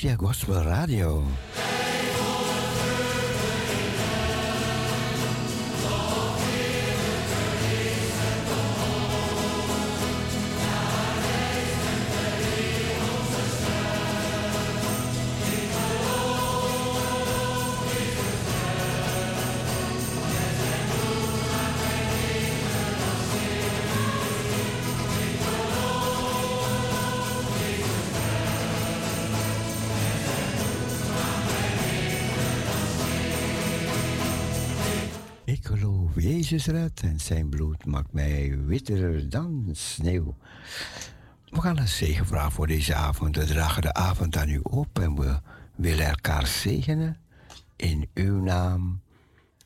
via Gospel Radio. Jezus redt en zijn bloed maakt mij witter dan sneeuw. We gaan een zegen voor deze avond. We dragen de avond aan u op en we willen elkaar zegenen. In uw naam,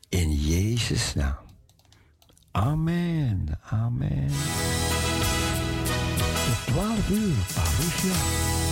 in Jezus' naam. Amen, amen. Tot 12 uur, Parousia.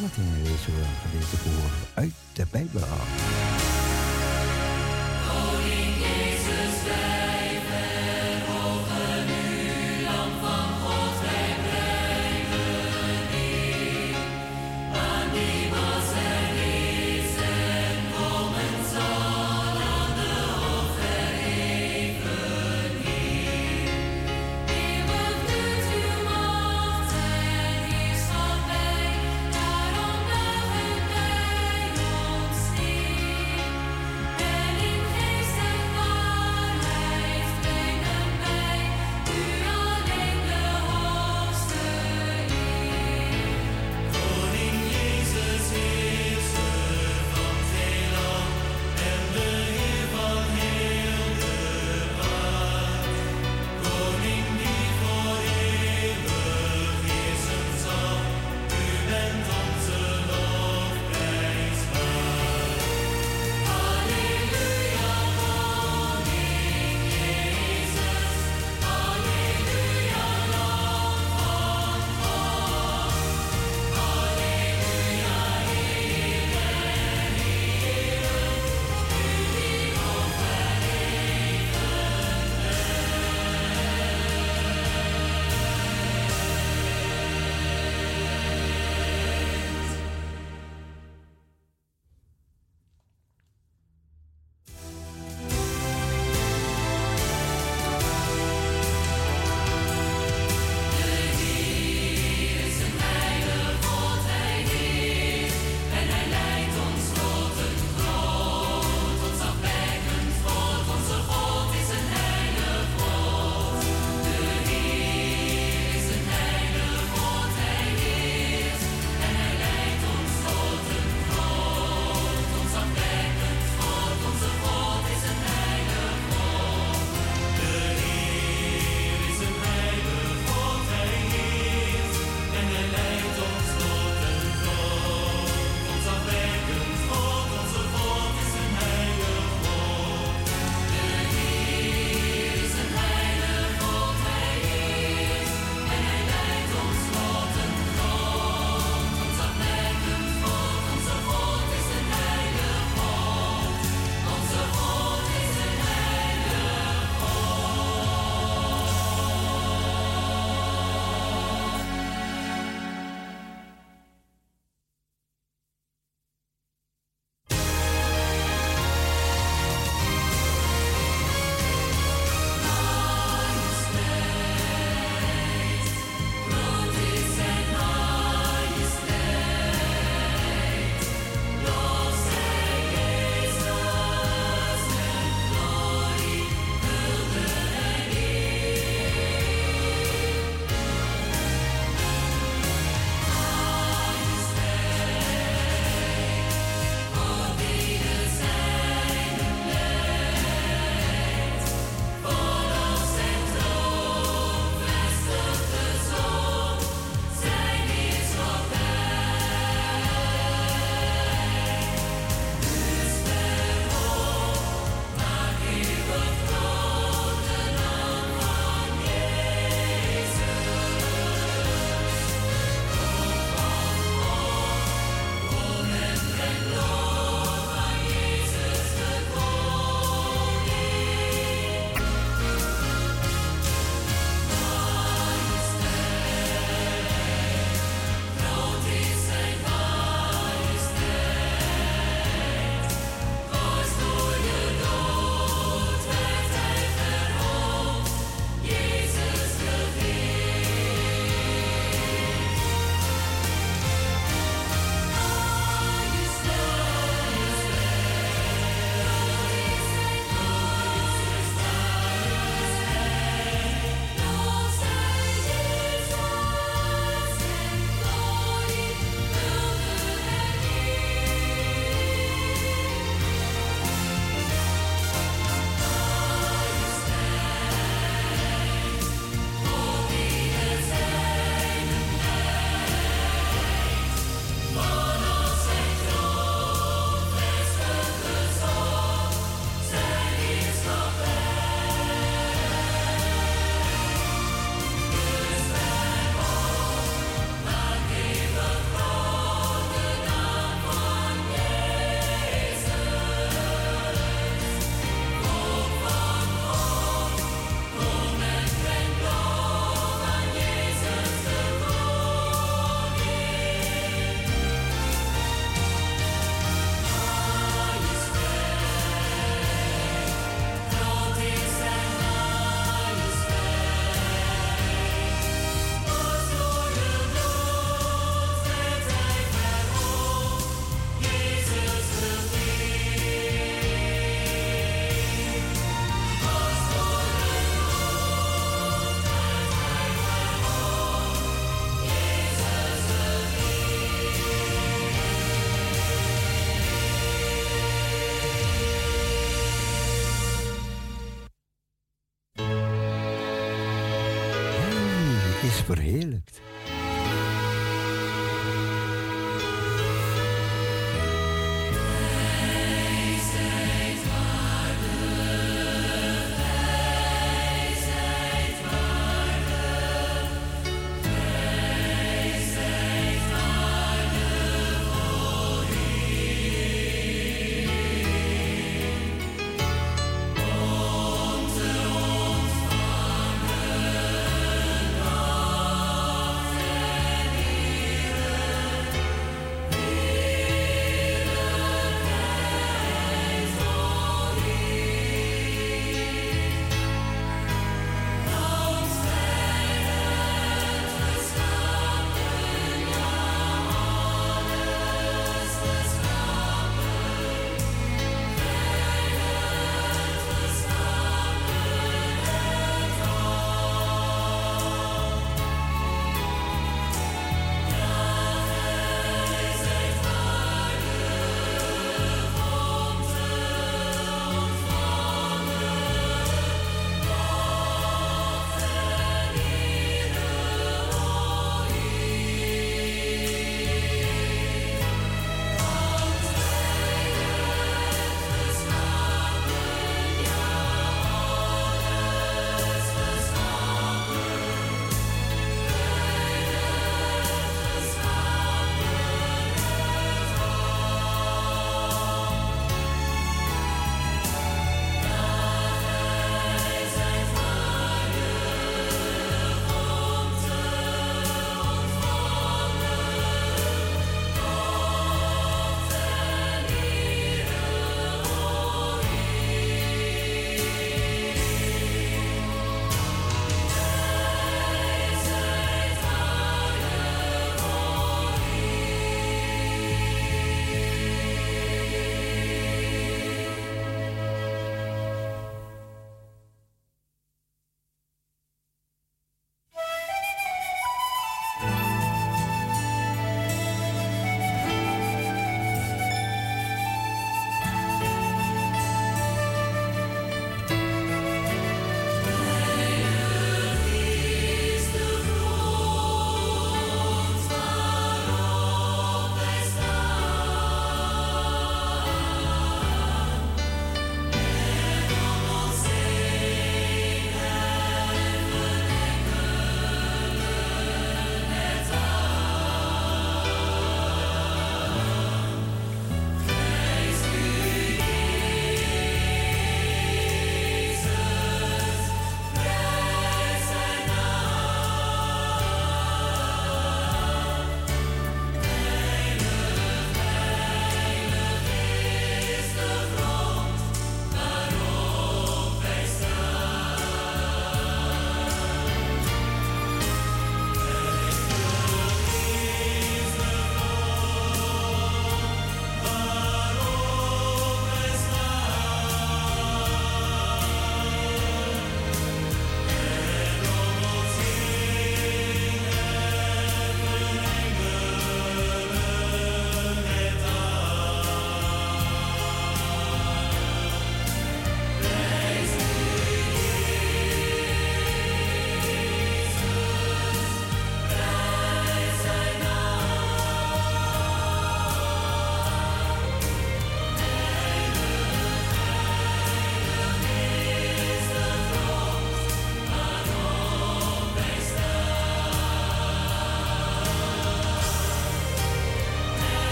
Zometeen we een gedeelte voor uit de Bijbel. Is verheerlijkt.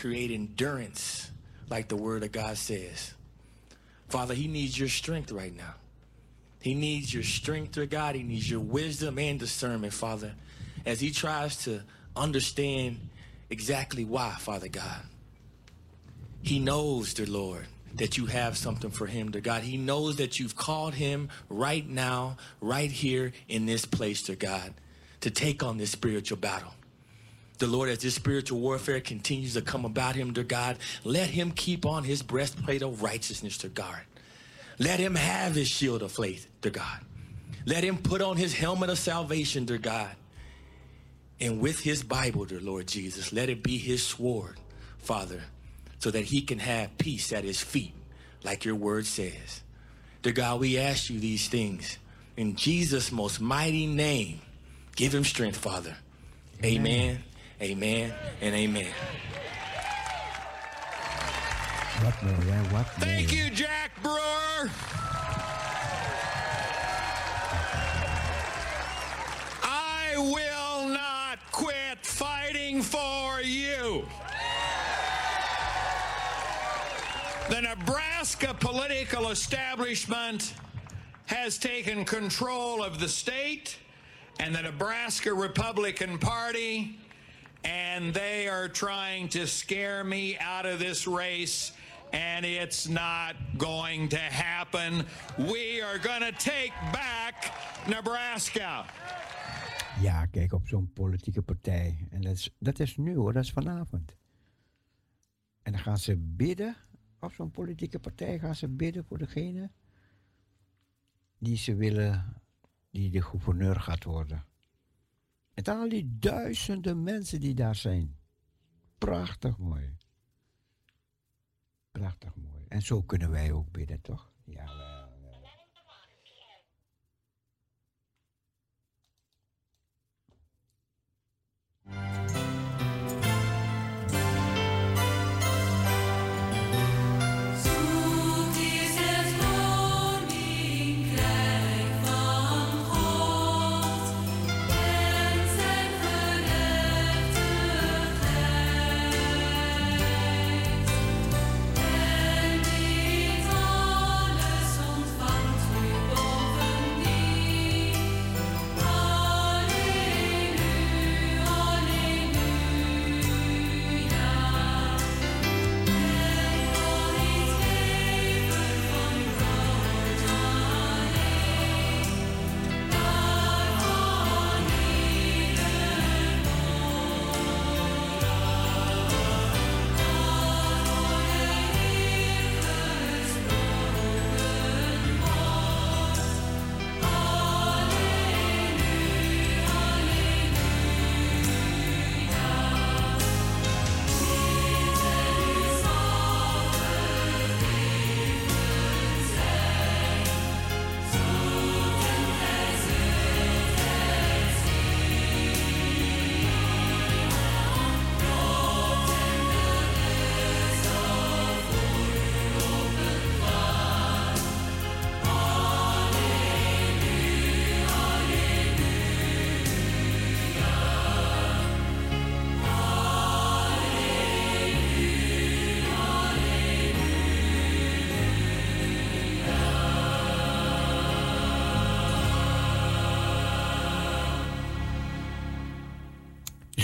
Create endurance like the word of God says. Father, he needs your strength right now. He needs your strength, dear God. He needs your wisdom and discernment, Father, as he tries to understand exactly why, Father God. He knows, dear Lord, that you have something for him, dear God. He knows that you've called him right now, right here in this place, dear God, to take on this spiritual battle. The Lord, as this spiritual warfare continues to come about him, dear God, let him keep on his breastplate of righteousness, dear God. Let him have his shield of faith, dear God. Let him put on his helmet of salvation, dear God. And with his Bible, dear Lord Jesus, let it be his sword, Father, so that he can have peace at his feet, like your word says. Dear God, we ask you these things in Jesus' most mighty name. Give him strength, Father. Amen, amen, and amen. Wat mooi, hè? Wat mooi. Thank you, Jack Brewer. I will not quit fighting for you. The Nebraska political establishment has taken control of the state and the Nebraska Republican Party, and they are trying to scare me out of this race, and it's not going to happen. We are going to take back Nebraska. Ja, kijk op zo'n politieke partij. En dat is, dat is nu hoor, dat is vanavond. En dan gaan ze bidden, op zo'n politieke partij gaan ze bidden voor degene die ze willen, die de gouverneur gaat worden. En al die duizenden mensen die daar zijn. Prachtig mooi. Prachtig mooi. En zo kunnen wij ook bidden, toch? Ja, wel.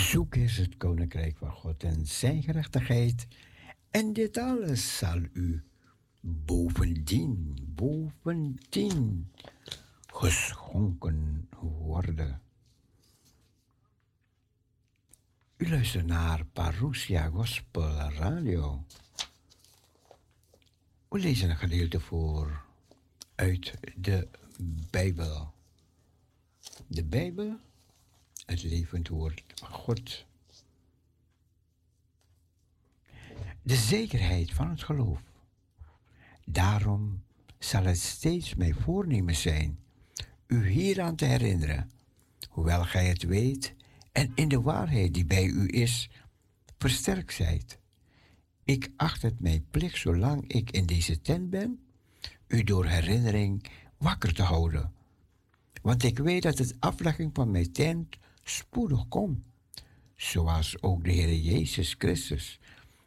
Zoek eens het koninkrijk van God en zijn gerechtigheid. En dit alles zal u bovendien, bovendien geschonken worden. U luistert naar Parousia Gospel Radio. We lezen een gedeelte voor uit de Bijbel. De Bijbel, het levend woord van God. De zekerheid van het geloof. Daarom zal het steeds mijn voornemen zijn u hieraan te herinneren, hoewel gij het weet en in de waarheid die bij u is, versterkt zijt. Ik acht het mijn plicht zolang ik in deze tent ben, u door herinnering wakker te houden. Want ik weet dat het aflegging van mijn tent spoedig komt, zoals ook de Heer Jezus Christus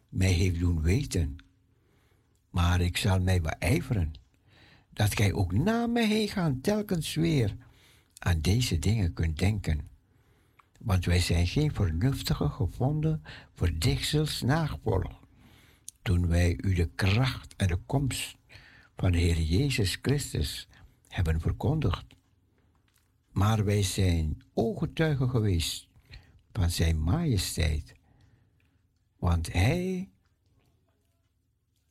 mij heeft doen weten. Maar ik zal mij beijveren, dat gij ook na mij heen gaan telkens weer aan deze dingen kunt denken. Want wij zijn geen vernuftige gevonden verdichtsels nagevolgd. Toen wij u de kracht en de komst van de Heer Jezus Christus hebben verkondigd. Maar wij zijn ooggetuigen geweest van zijn majesteit. Want hij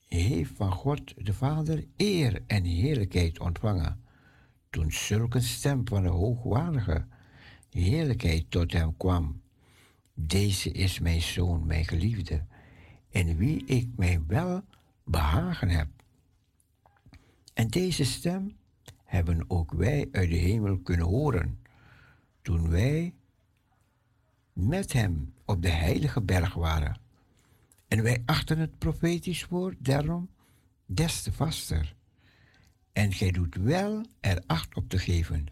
heeft van God de Vader eer en heerlijkheid ontvangen. Toen zulke stem van de hoogwaardige heerlijkheid tot hem kwam. Deze is mijn zoon, mijn geliefde, in wie ik mij wel behagen heb. En deze stem hebben ook wij uit de hemel kunnen horen, toen wij met hem op de heilige berg waren. En wij achten het profetisch woord daarom des te vaster. En gij doet wel er acht op te geven,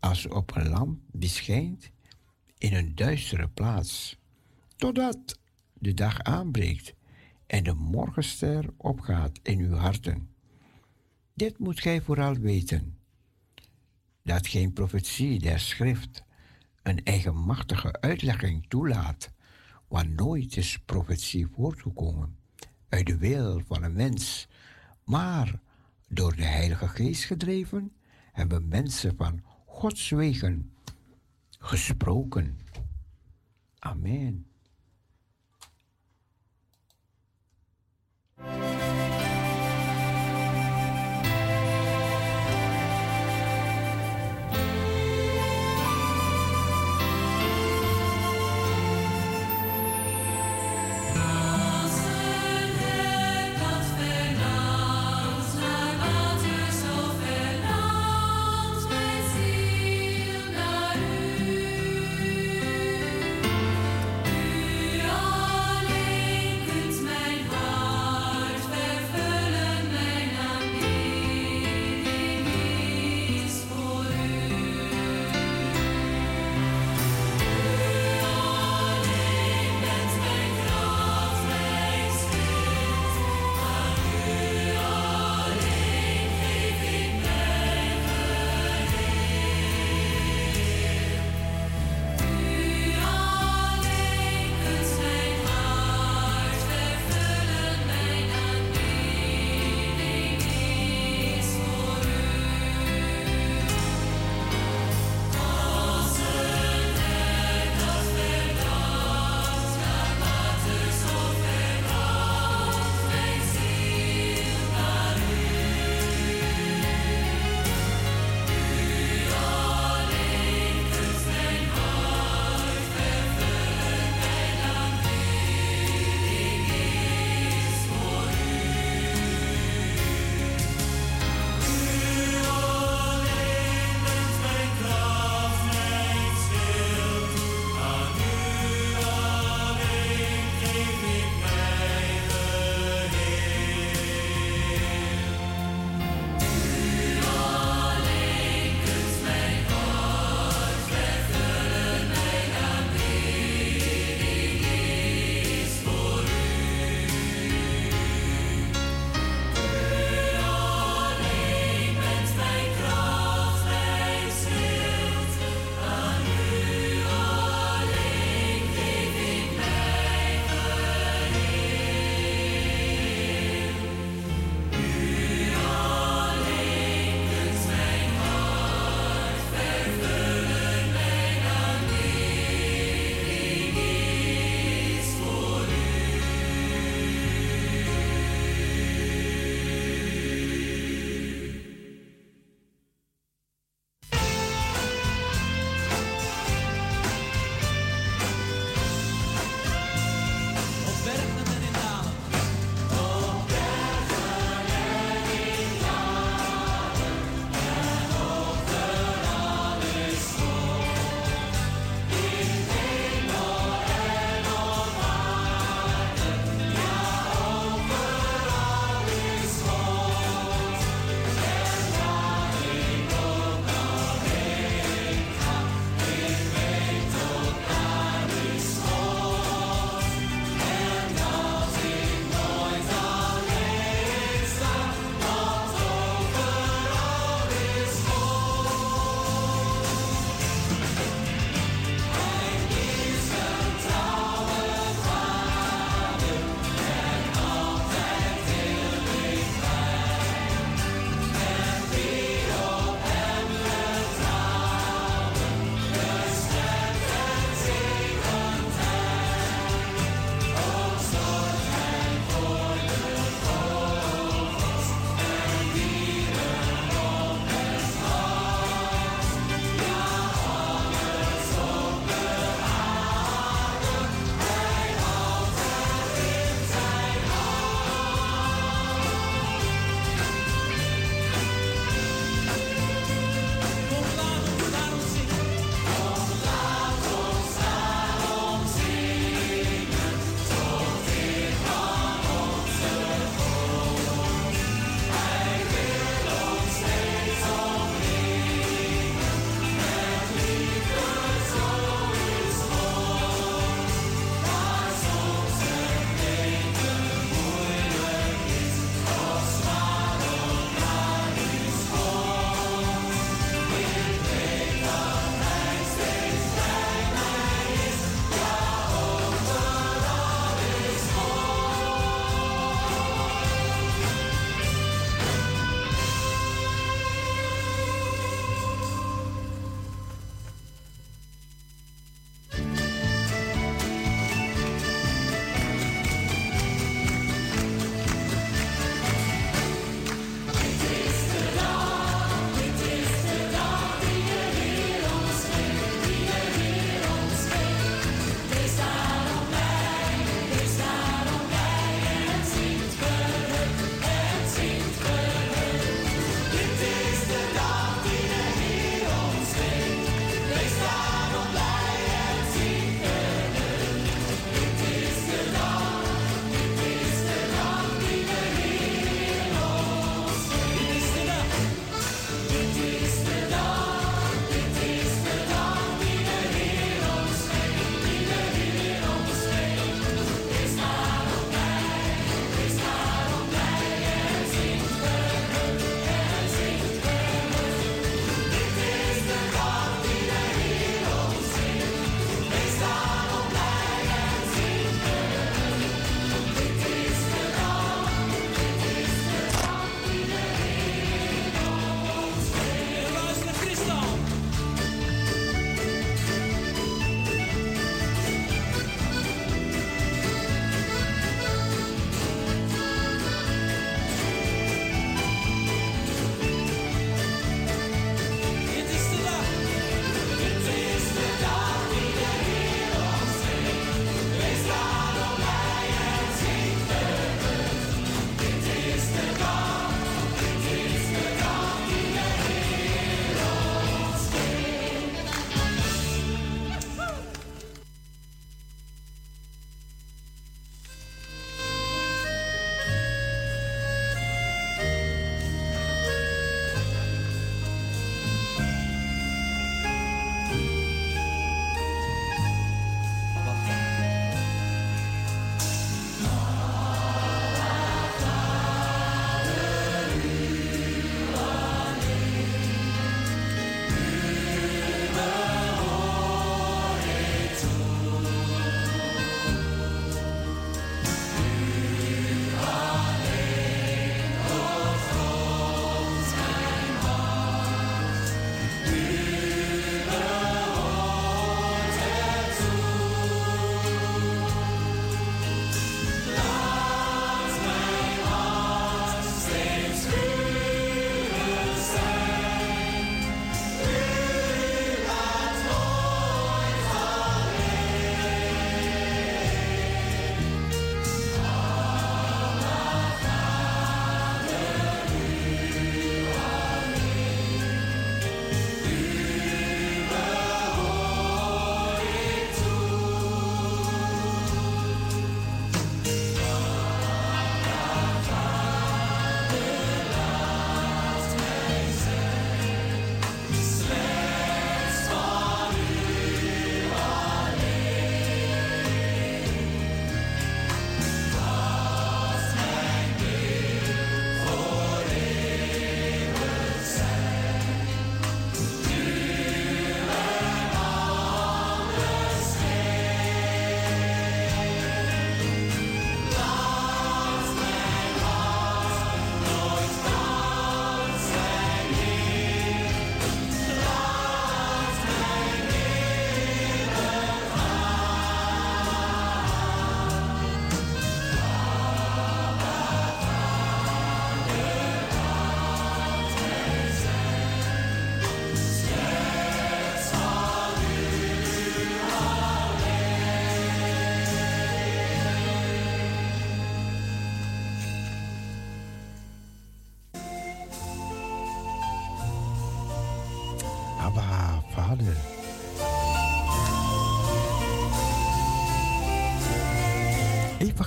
als op een lamp die schijnt in een duistere plaats, totdat de dag aanbreekt en de morgenster opgaat in uw harten. Dit moet gij vooral weten, dat geen profetie der schrift een eigenmachtige uitlegging toelaat, want nooit is profetie voortgekomen uit de wil van een mens, maar door de Heilige Geest gedreven hebben mensen van Gods wegen gesproken. Amen.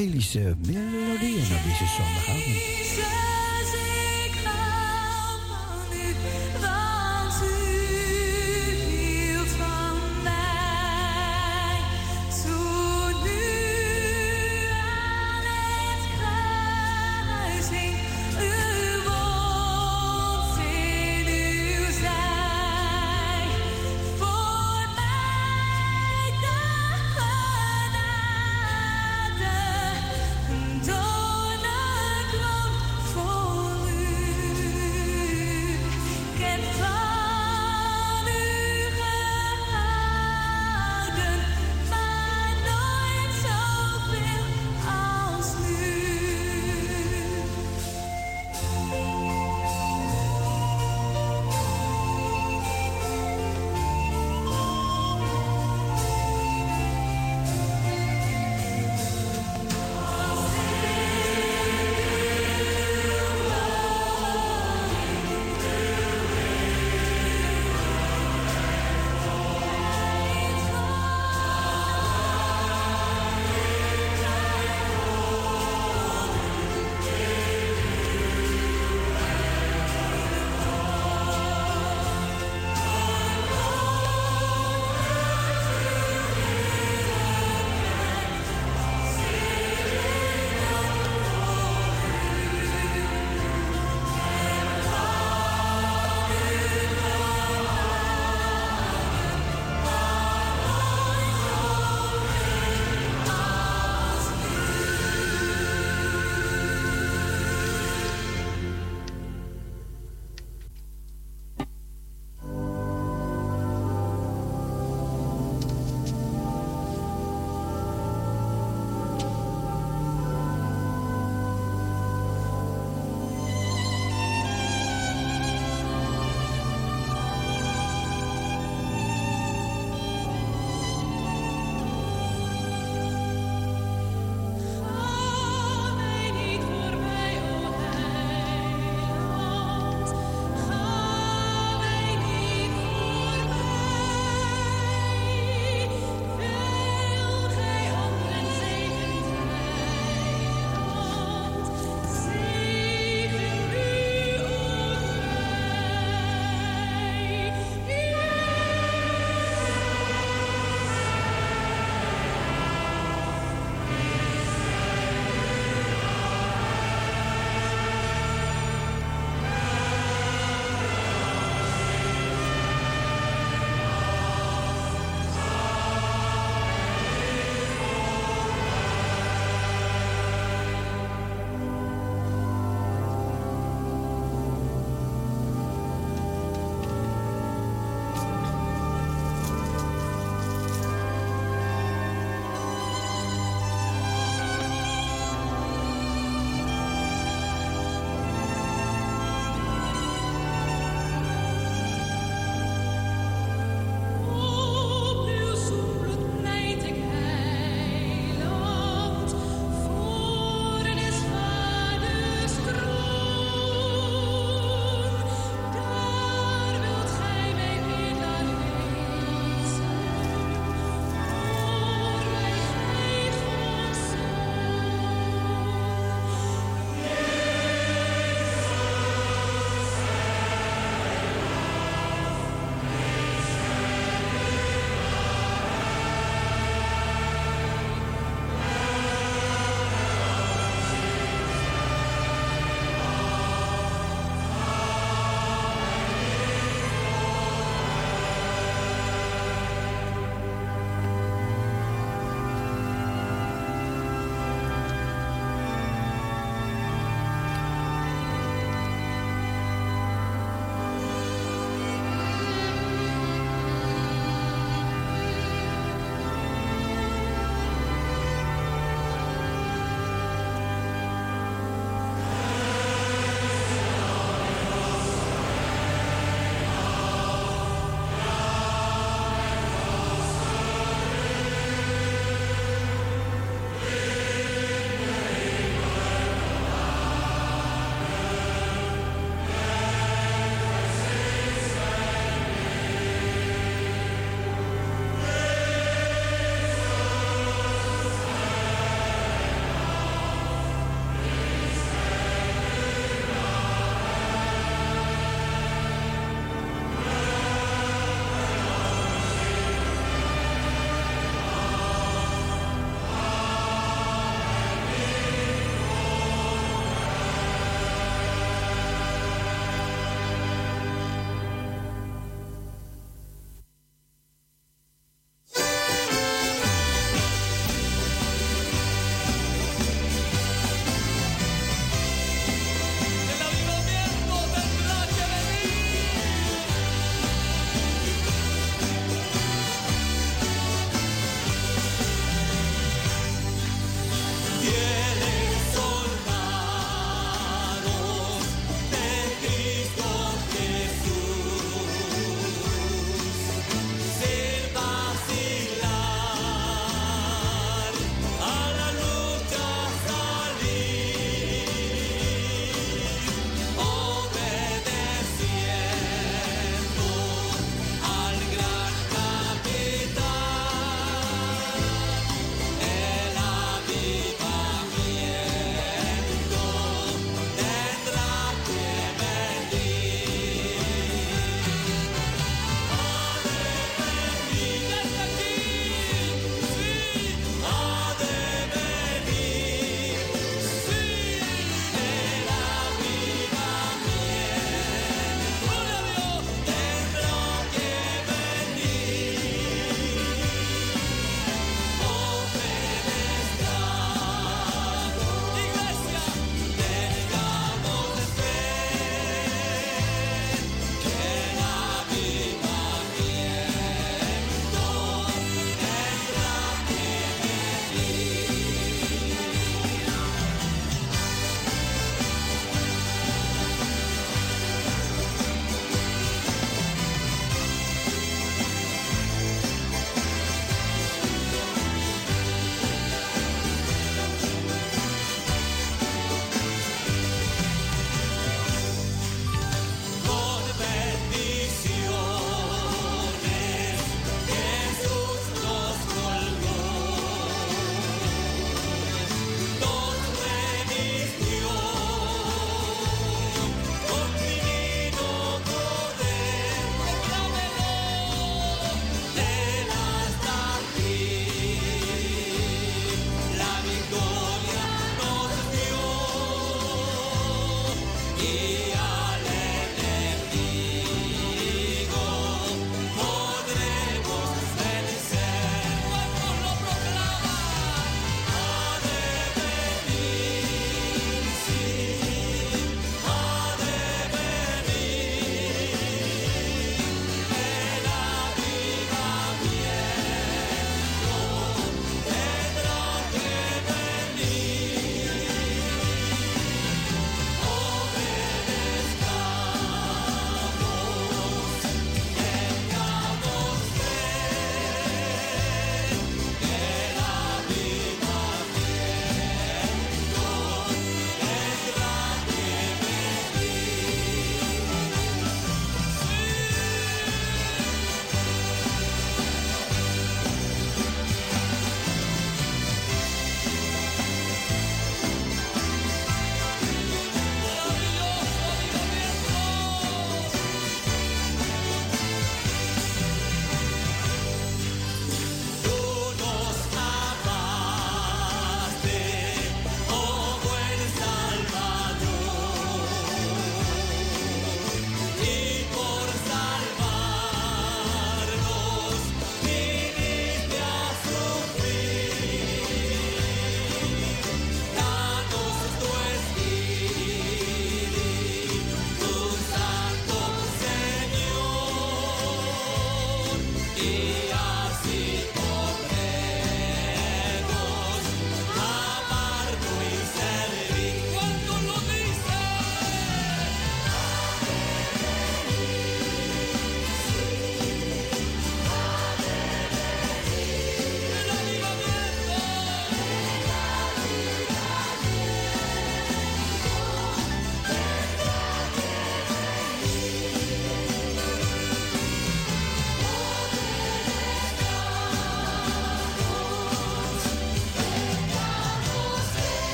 Evangelische melodieën op deze zondagavond.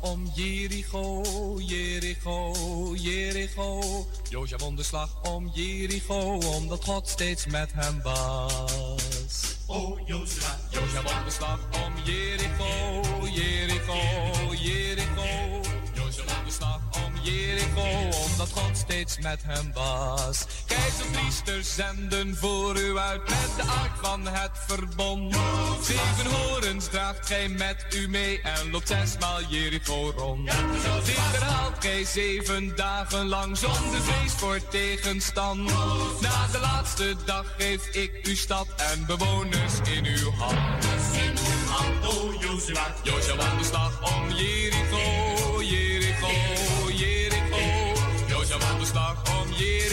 Om Jericho, Jericho, Jericho. Jozef won de slag om Jericho, omdat God steeds met hem was. Oh, Jozua, Jozef won de slag om Jericho, Jericho, Jericho. Jozef won de slag om Jericho, omdat God steeds met hem was. Keizerpriesters zenden voor u uit met de ark van het verbond. Zeven horens draagt gij met u mee en loopt zesmaal Jericho rond. Dit herhaalt gij zeven dagen lang zonder vrees voor tegenstand. Na de laatste dag geef ik uw stad en bewoners in uw hand. de slag om Jericho, Jericho, Jericho. De om Jericho,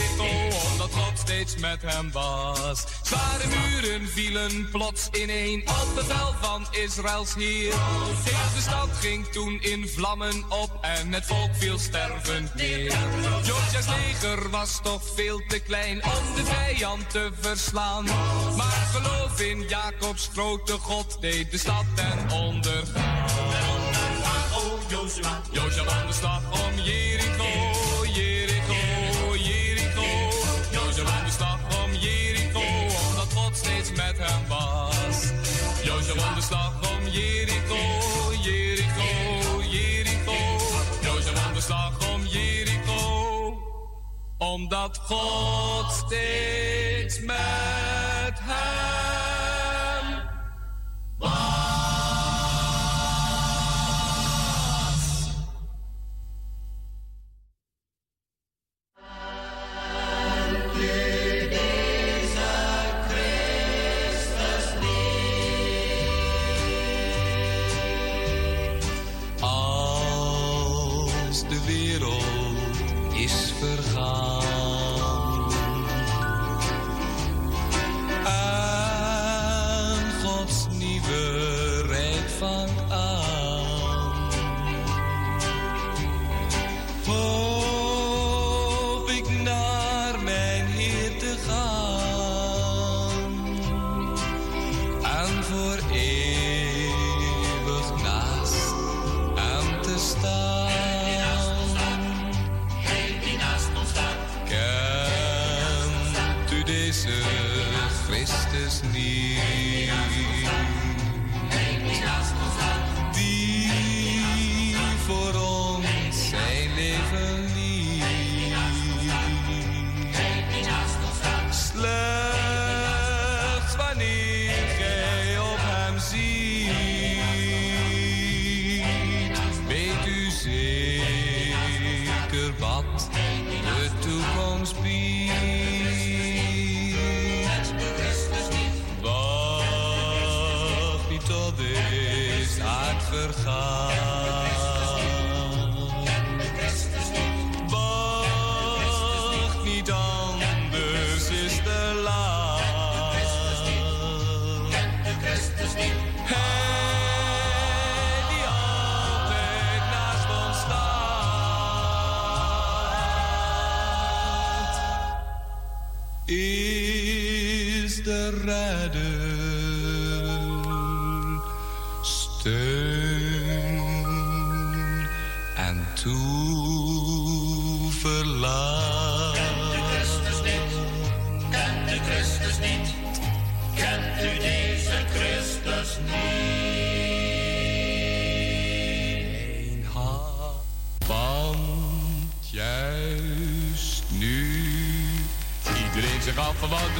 steeds met hem was. Zware muren vielen plots ineen op bevel van Israëls heer. Heel de stad ging toen in vlammen op en het volk viel stervend neer. Jozefs leger was toch veel te klein om de vijand te verslaan. Maar geloof in Jacobs grote God deed de stad ten onder Jozua, Jozef aan de slag om Jericho, Aan de slag om Jericho, Jericho, Jericho. Jozef aan de slag om Jericho, omdat God steeds met hem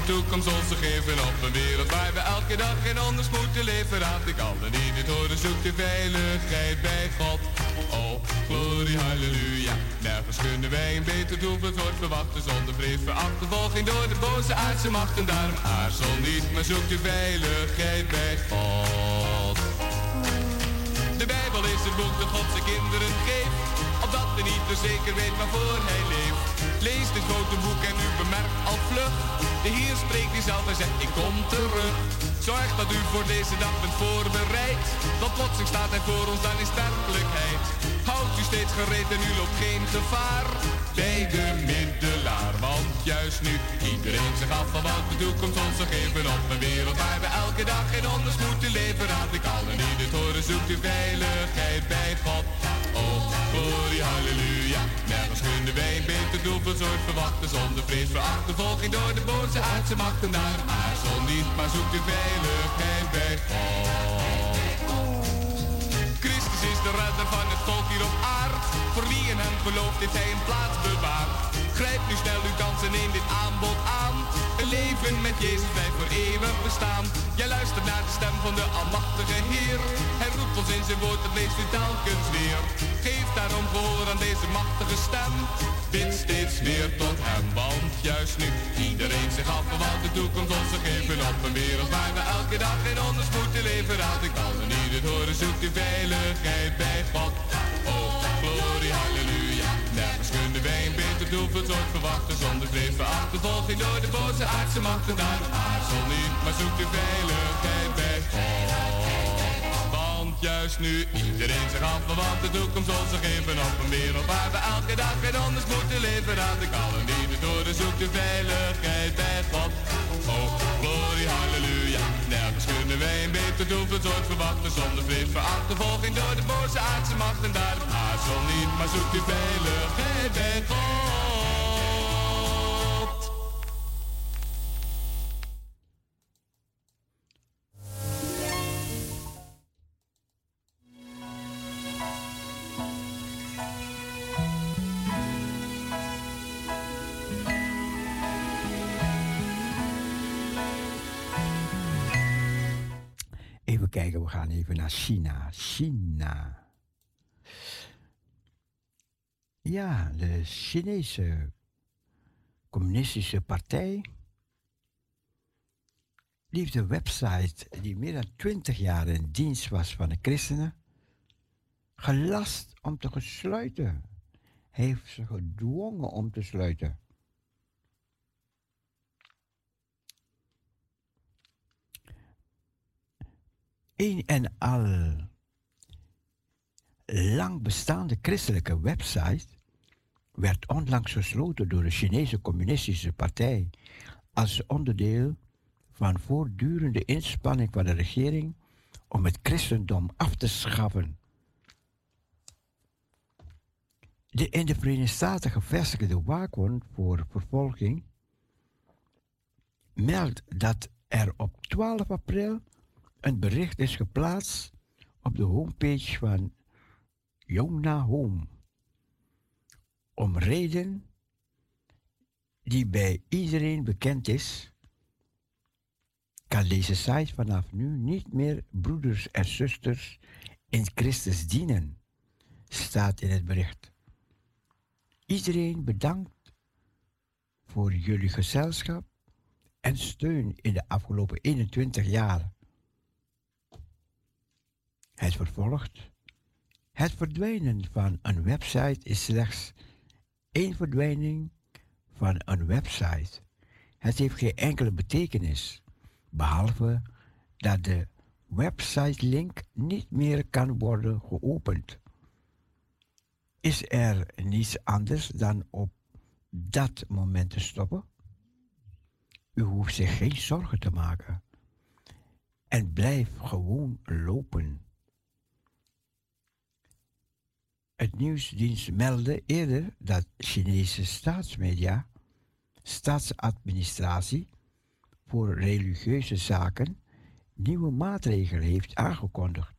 toekomst ons te geven Op een wereld waar we elke dag in anders moeten leven. Raad ik allen die dit horen zoek de veiligheid bij God. Oh, glorie, halleluja. Nergens kunnen wij een beter doelpunt wordt verwachten Zonder vrees voor achtervolging door de boze aardse machten Daarom aarzel niet, maar zoek de veiligheid bij God. De Bijbel is het boek dat God zijn kinderen geeft. Opdat de niet zeker weet waarvoor hij leeft. Lees dit grote boek en u bemerkt al vlug. De Heer spreekt u zelf en zegt ik kom terug. Zorg dat u voor deze dag bent voorbereid. Want plotseling staat hij voor ons, dan is sterfelijkheid. Houdt u steeds gereed en u loopt geen gevaar. Bij de middelaar, want juist nu. Iedereen zich af van wat de toekomst ons zal geven op een wereld waar we elke dag geen onders moeten leven. Raad ik allen die dit horen, zoekt uw veiligheid bij God. Oh, glorie, halleluja. Nergens kunnen wij een beter doel verzorgd verwachten zonder vrees voor achtervolging door de boze aardse machten. Daar aarzel niet, maar zoekt uw veiligheid bij God. Christus is de redder van het volk hier op aarde. Voor wie in hem gelooft, heeft hij een plaats bewaard. Grijp nu snel uw kansen in dit aanbod aan. Leven met Jezus blijft voor eeuwig bestaan. Jij luistert naar de stem van de Almachtige Heer. Hij roept ons in zijn woord, dat leest u telkens weer. Geef daarom gehoor aan deze machtige stem. Bid steeds weer tot hem, want juist nu iedereen zich af van wat de toekomst ons geven. Op een wereld waar we elke dag in onders moeten leven. Raad ik allen die dit horen, zoekt u veiligheid bij God. Oh, wij een beter doel verzorgd verwachten zonder vrees achtervolging door de boze aardse machten. Daar aarzel niet, maar zoek de veiligheid bij God. Want juist nu iedereen zich af van de toekomst ons geven op een wereld waar we elke dag weer anders moeten leven. Raad ik allen die het horen, zoek de veiligheid bij God. Kunnen wij een beter doel verzorgd verwachten zonder voor achtervolging door de boze aardse machten. Daar aarzel niet, maar zoek de veiligheid bij. China. China. Ja, de Chinese Communistische Partij. Die heeft een website die meer dan 20 jaar in dienst was van de christenen. Gelast om te sluiten. Heeft ze gedwongen om te sluiten. Een en al lang bestaande christelijke website werd onlangs gesloten door de Chinese Communistische Partij als onderdeel van voortdurende inspanning van de regering om het christendom af te schaffen. De in de Verenigde Staten gevestigde waakhond voor vervolging meldt dat er op 12 april een bericht is geplaatst op de homepage van Yona Home. Om reden die bij iedereen bekend is, kan deze site vanaf nu niet meer broeders en zusters in Christus dienen, staat in het bericht. Iedereen bedankt voor jullie gezelschap en steun in de afgelopen 21 jaar. Het vervolgt. Het verdwijnen van een website is slechts één verdwijning van een website. Het heeft geen enkele betekenis, behalve dat de website-link niet meer kan worden geopend. Is er niets anders dan op dat moment te stoppen? U hoeft zich geen zorgen te maken en blijf gewoon lopen. Het nieuwsdienst meldde eerder dat Chinese staatsmedia, staatsadministratie voor religieuze zaken nieuwe maatregelen heeft aangekondigd,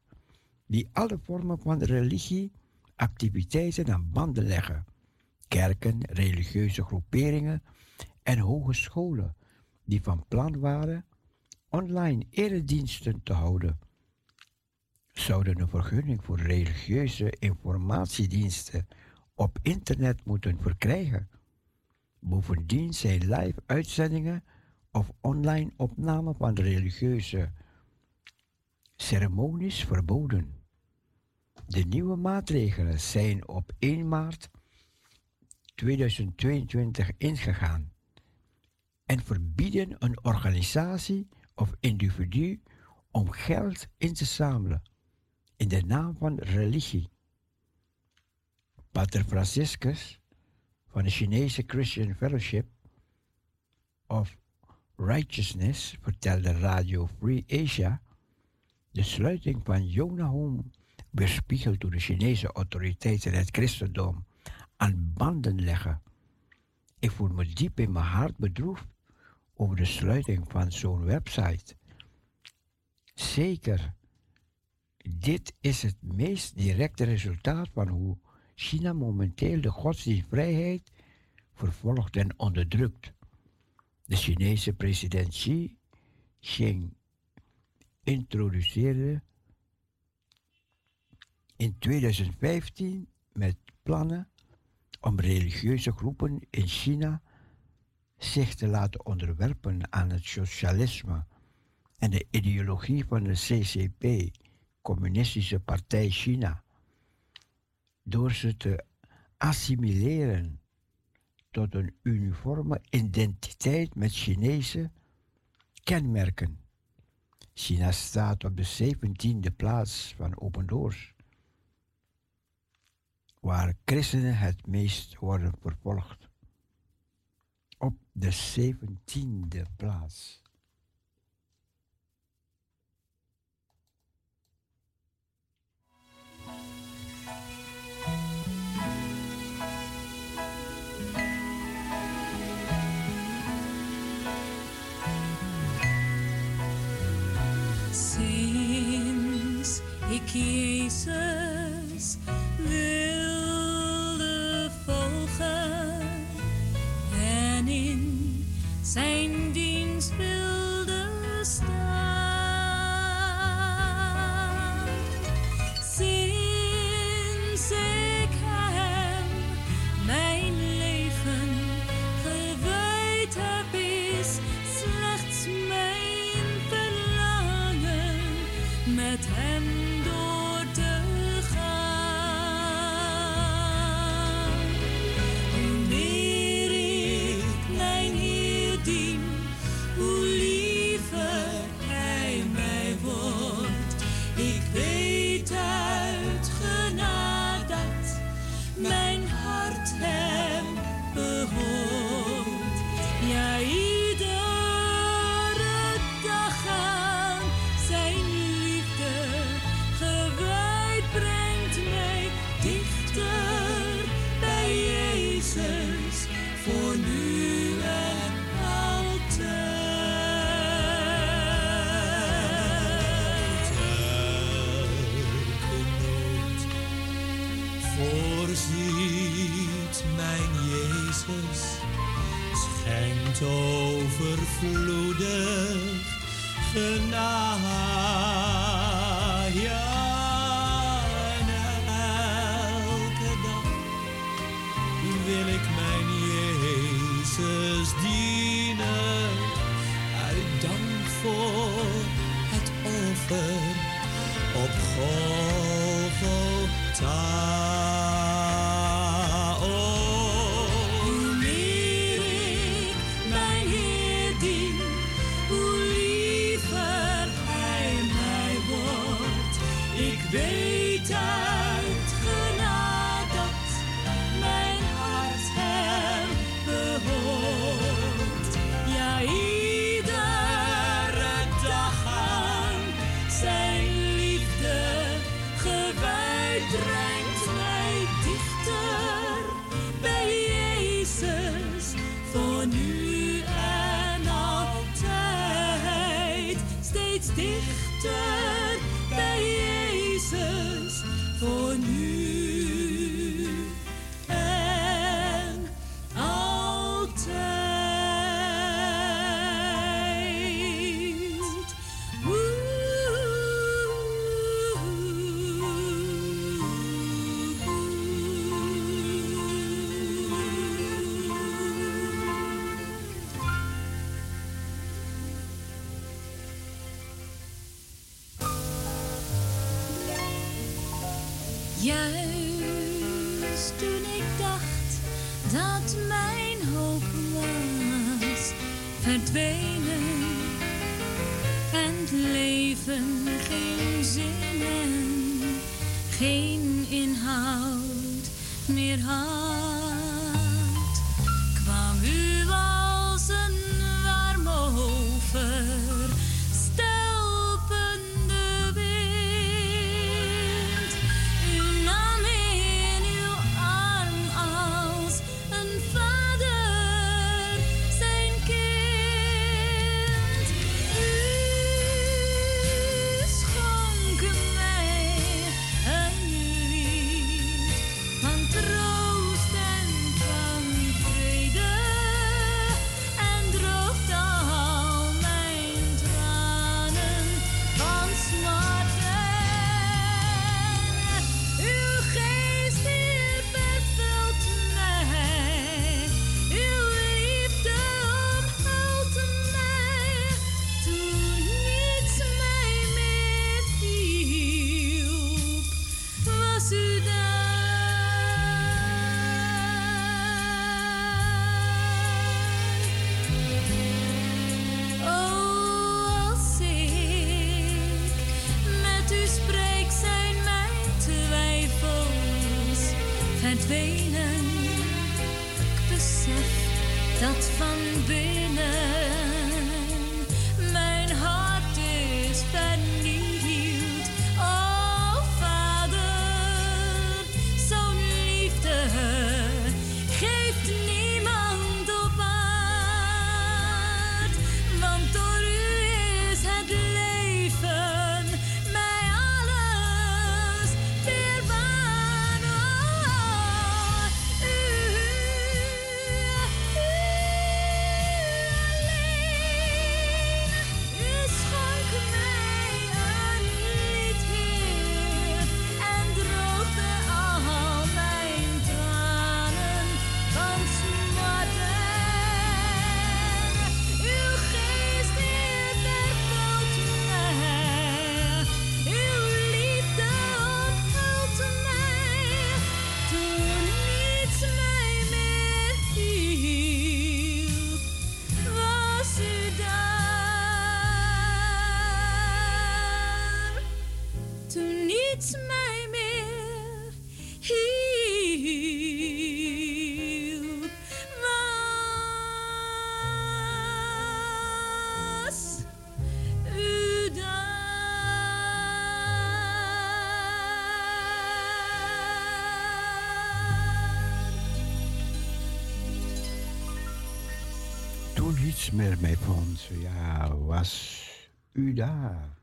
die alle vormen van religieactiviteiten aan banden leggen. Kerken, religieuze groeperingen en hogescholen die van plan waren online erediensten te houden zouden een vergunning voor religieuze informatiediensten op internet moeten verkrijgen. Bovendien zijn live uitzendingen of online opname van religieuze ceremonies verboden. De nieuwe maatregelen zijn op 1 maart 2022 ingegaan en verbieden een organisatie of individu om geld in te zamelen in de naam van religie. Pater Franciscus van de Chinese Christian Fellowship of Righteousness vertelde Radio Free Asia de sluiting van Jonahum weerspiegeld door de Chinese autoriteiten het christendom aan banden leggen. Ik voel me diep in mijn hart bedroefd over de sluiting van zo'n website. Zeker, dit is het meest directe resultaat van hoe China momenteel de godsdienstvrijheid vervolgt en onderdrukt. De Chinese president Xi Jinping introduceerde in 2015 met plannen om religieuze groepen in China zich te laten onderwerpen aan het socialisme en de ideologie van de CCP, Communistische Partij China, door ze te assimileren tot een uniforme identiteit met Chinese kenmerken. China staat op de 17e plaats van Open Doors, waar christenen het meest worden vervolgd. Op de 17e plaats. Sinds ik O, oh, als ik met u spreek zijn mijn twijfels verdwenen. Ik besef dat van binnen. Meer mij vond, ja, was u daar.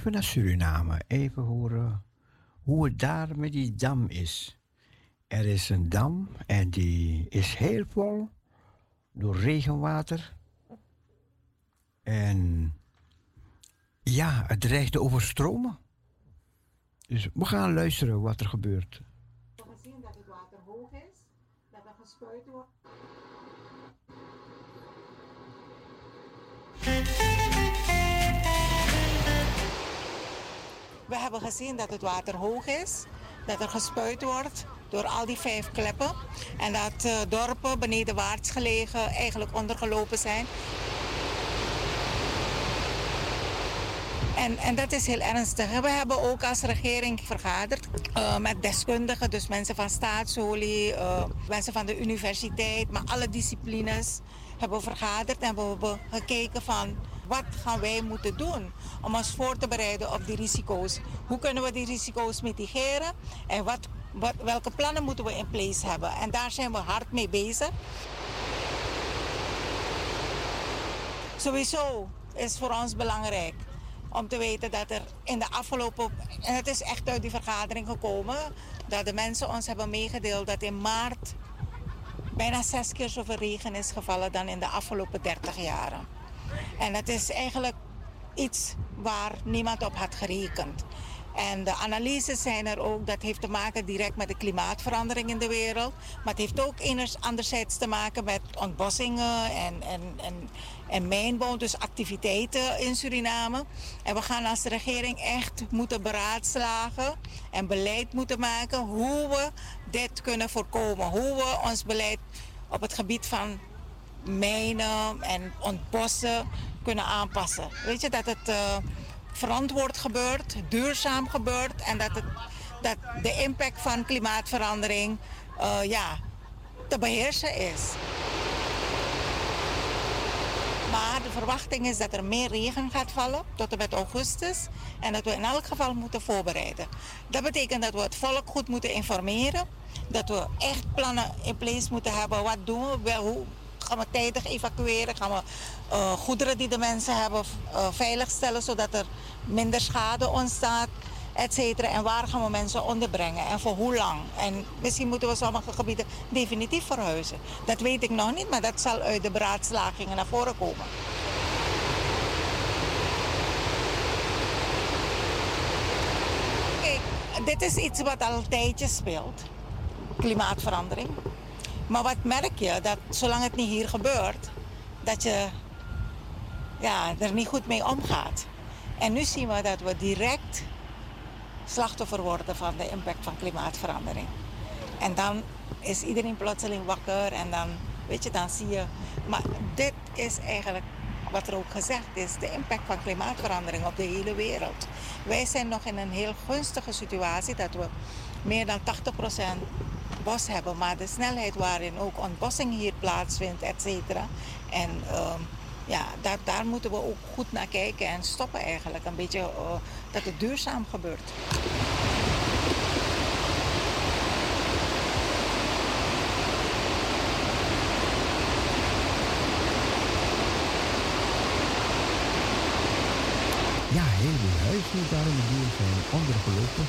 Even naar Suriname, even horen hoe het daar met die dam is. Er is een dam en die is heel vol door regenwater. En ja, het dreigt te overstromen. Dus we gaan luisteren wat er gebeurt. gezien dat het water hoog is, dat er gespuit wordt. We hebben gezien dat het water hoog is, dat er gespuit wordt door al die vijf kleppen en dat eh, dorpen benedenwaarts gelegen eigenlijk ondergelopen zijn. En, en dat is heel ernstig. We hebben ook als regering vergaderd eh, met deskundigen, dus mensen van staatsolie, eh, mensen van de universiteit, maar alle disciplines hebben vergaderd en we hebben gekeken van wat gaan wij moeten doen om ons voor te bereiden op die risico's. Hoe kunnen we die risico's mitigeren en wat, wat, welke plannen moeten we in place hebben. En daar zijn we hard mee bezig. Sowieso is voor ons belangrijk om te weten dat er in de afgelopen, en het is echt uit die vergadering gekomen, dat de mensen ons hebben meegedeeld dat in maart bijna zes keer zoveel regen is gevallen dan in de afgelopen 30 jaren. En het is eigenlijk iets waar niemand op had gerekend. En de analyses zijn er ook, dat heeft te maken direct met de klimaatverandering in de wereld. Maar het heeft ook anderzijds te maken met ontbossingen en, en, en, en mijnbouw, dus activiteiten in Suriname. En we gaan als regering echt moeten beraadslagen en beleid moeten maken hoe we dit kunnen voorkomen. Hoe we ons beleid op het gebied van mijnen en ontbossen kunnen aanpassen. Weet je, dat het eh, verantwoord gebeurt, duurzaam gebeurt en dat, het, dat de impact van klimaatverandering eh, ja, te beheersen is. Maar de verwachting is dat er meer regen gaat vallen tot en met augustus. En dat we in elk geval moeten voorbereiden. Dat betekent dat we het volk goed moeten informeren. Dat we echt plannen in place moeten hebben. Wat doen we? Hoe gaan we tijdig evacueren? Gaan we eh, goederen die de mensen hebben uh, veiligstellen zodat er minder schade ontstaat? et cetera. En waar gaan we mensen onderbrengen en voor hoe lang? En misschien moeten we sommige gebieden definitief verhuizen. Dat weet ik nog niet, maar dat zal uit de beraadslagingen naar voren komen. Kijk, dit is iets wat al een tijdje speelt. Klimaatverandering. Maar wat merk je? Dat zolang het niet hier gebeurt, dat je ja, er niet goed mee omgaat. En nu zien we dat we direct slachtoffer worden van de impact van klimaatverandering. En dan is iedereen plotseling wakker en dan, weet je, dan zie je. Maar dit is eigenlijk wat er ook gezegd is: de impact van klimaatverandering op de hele wereld. Wij zijn nog in een heel gunstige situatie dat we meer dan 80% bos hebben, maar de snelheid waarin ook ontbossing hier plaatsvindt, et cetera. En uh, ja, daar, daar moeten we ook goed naar kijken en stoppen eigenlijk. Een beetje uh, dat het duurzaam gebeurt. Ja, heel veel huizen daar in de buurt zijn ondergelopen.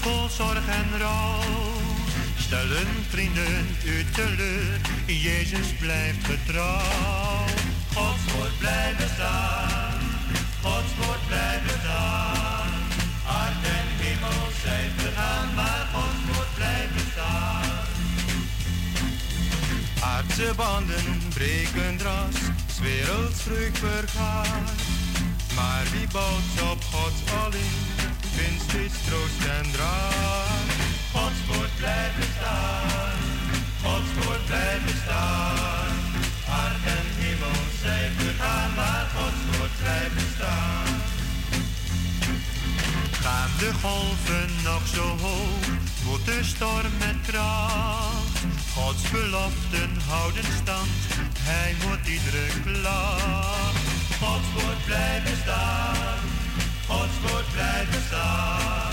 Vol zorg en rouw. Stellen vrienden u teleur, Jezus blijft getrouw. Gods woord blijft bestaan, Gods woord blijft bestaan. Aard en hemel zijn vergaan, maar Gods woord blijft bestaan. Aardse banden breken dras, werelds vreugd vergaat. Maar wie bouwt op Gods alleen, vindt steeds troost en draad. Gods woord blijft bestaan, Gods woord blijft bestaan. Aard en hemel zijn vergaan, maar Gods woord blijft bestaan. Gaan de golven nog zo hoog, woedt de storm met kracht. Gods beloften houden stand, hij hoort iedere klacht. Gods woord blijft bestaan, Gods woord blijft bestaan.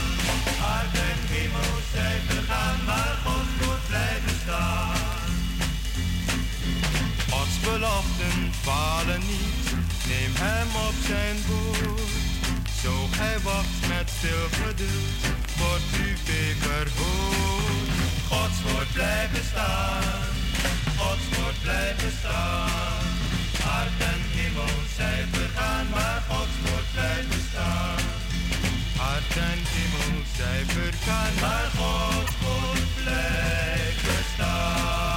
Aard en hemel zijn vergaan, maar Gods woord blijft bestaan. Gods beloften falen niet, neem hem op zijn woord. Zo hij wacht met veel geduld, wordt uw beker hoog. Gods woord blijft bestaan, Gods woord blijft bestaan. Aard en hemel zijn vergaan, maar Gods woord blijft bestaan. Aard en hemel zijn vergaan, maar Gods woord blijft bestaan.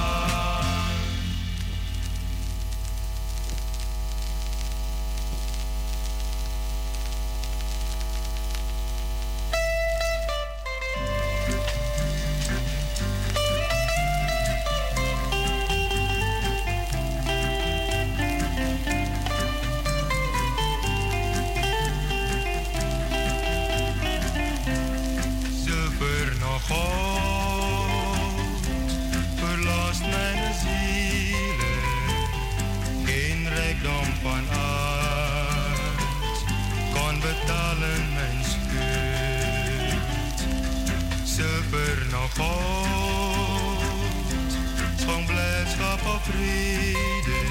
Goud, schoon blijdschap of vrede,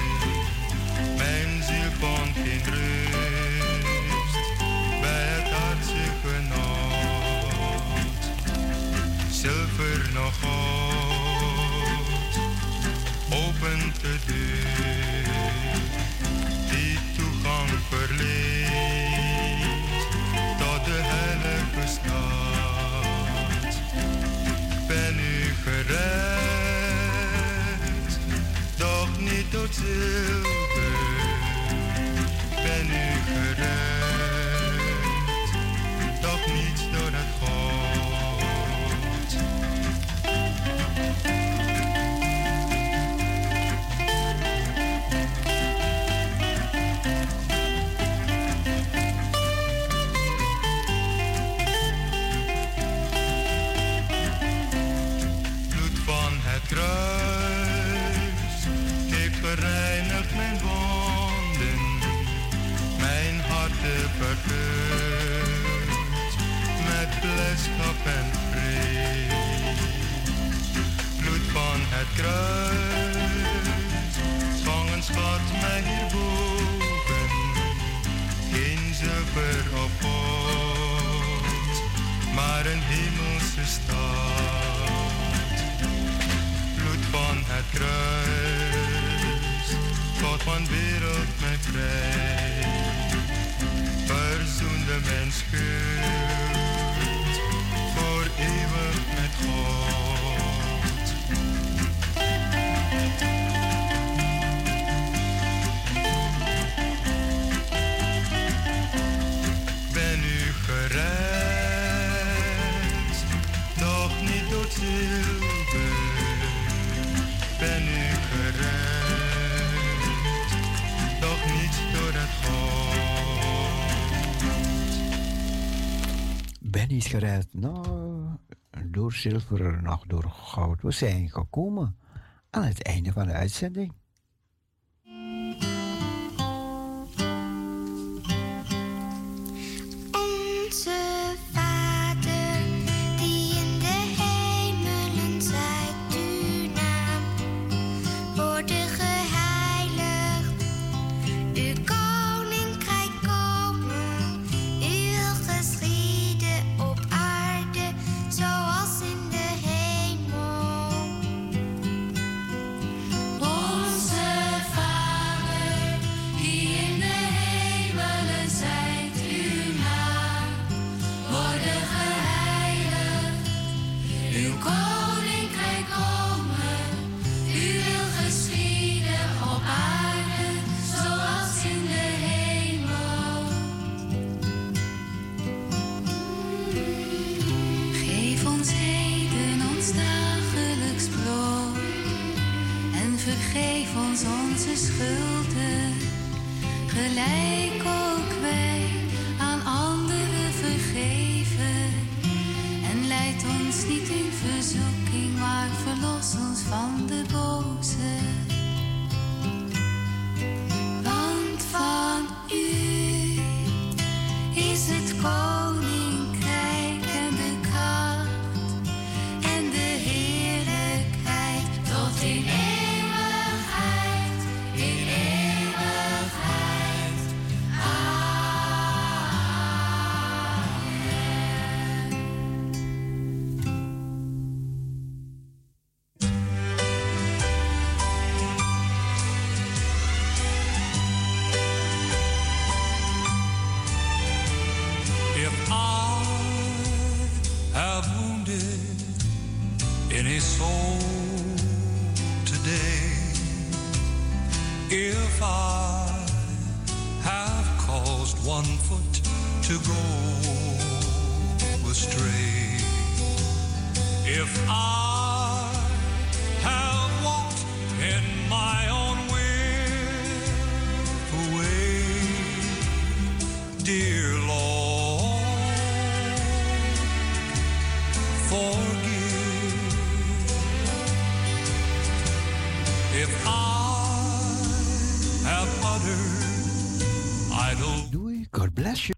mijn ziel vond geen rust bij het aardse genot zilver nog goud, niet het kruis, vangenschap mij hierboven, geen zilver of goud, maar een hemelse stad bloed van het kruis, God van wereld mij vrij, verzoende mijn schuld, voor eeuwig met God. Niet gered, nou, door zilver, nog door goud. We zijn gekomen aan het einde van de uitzending.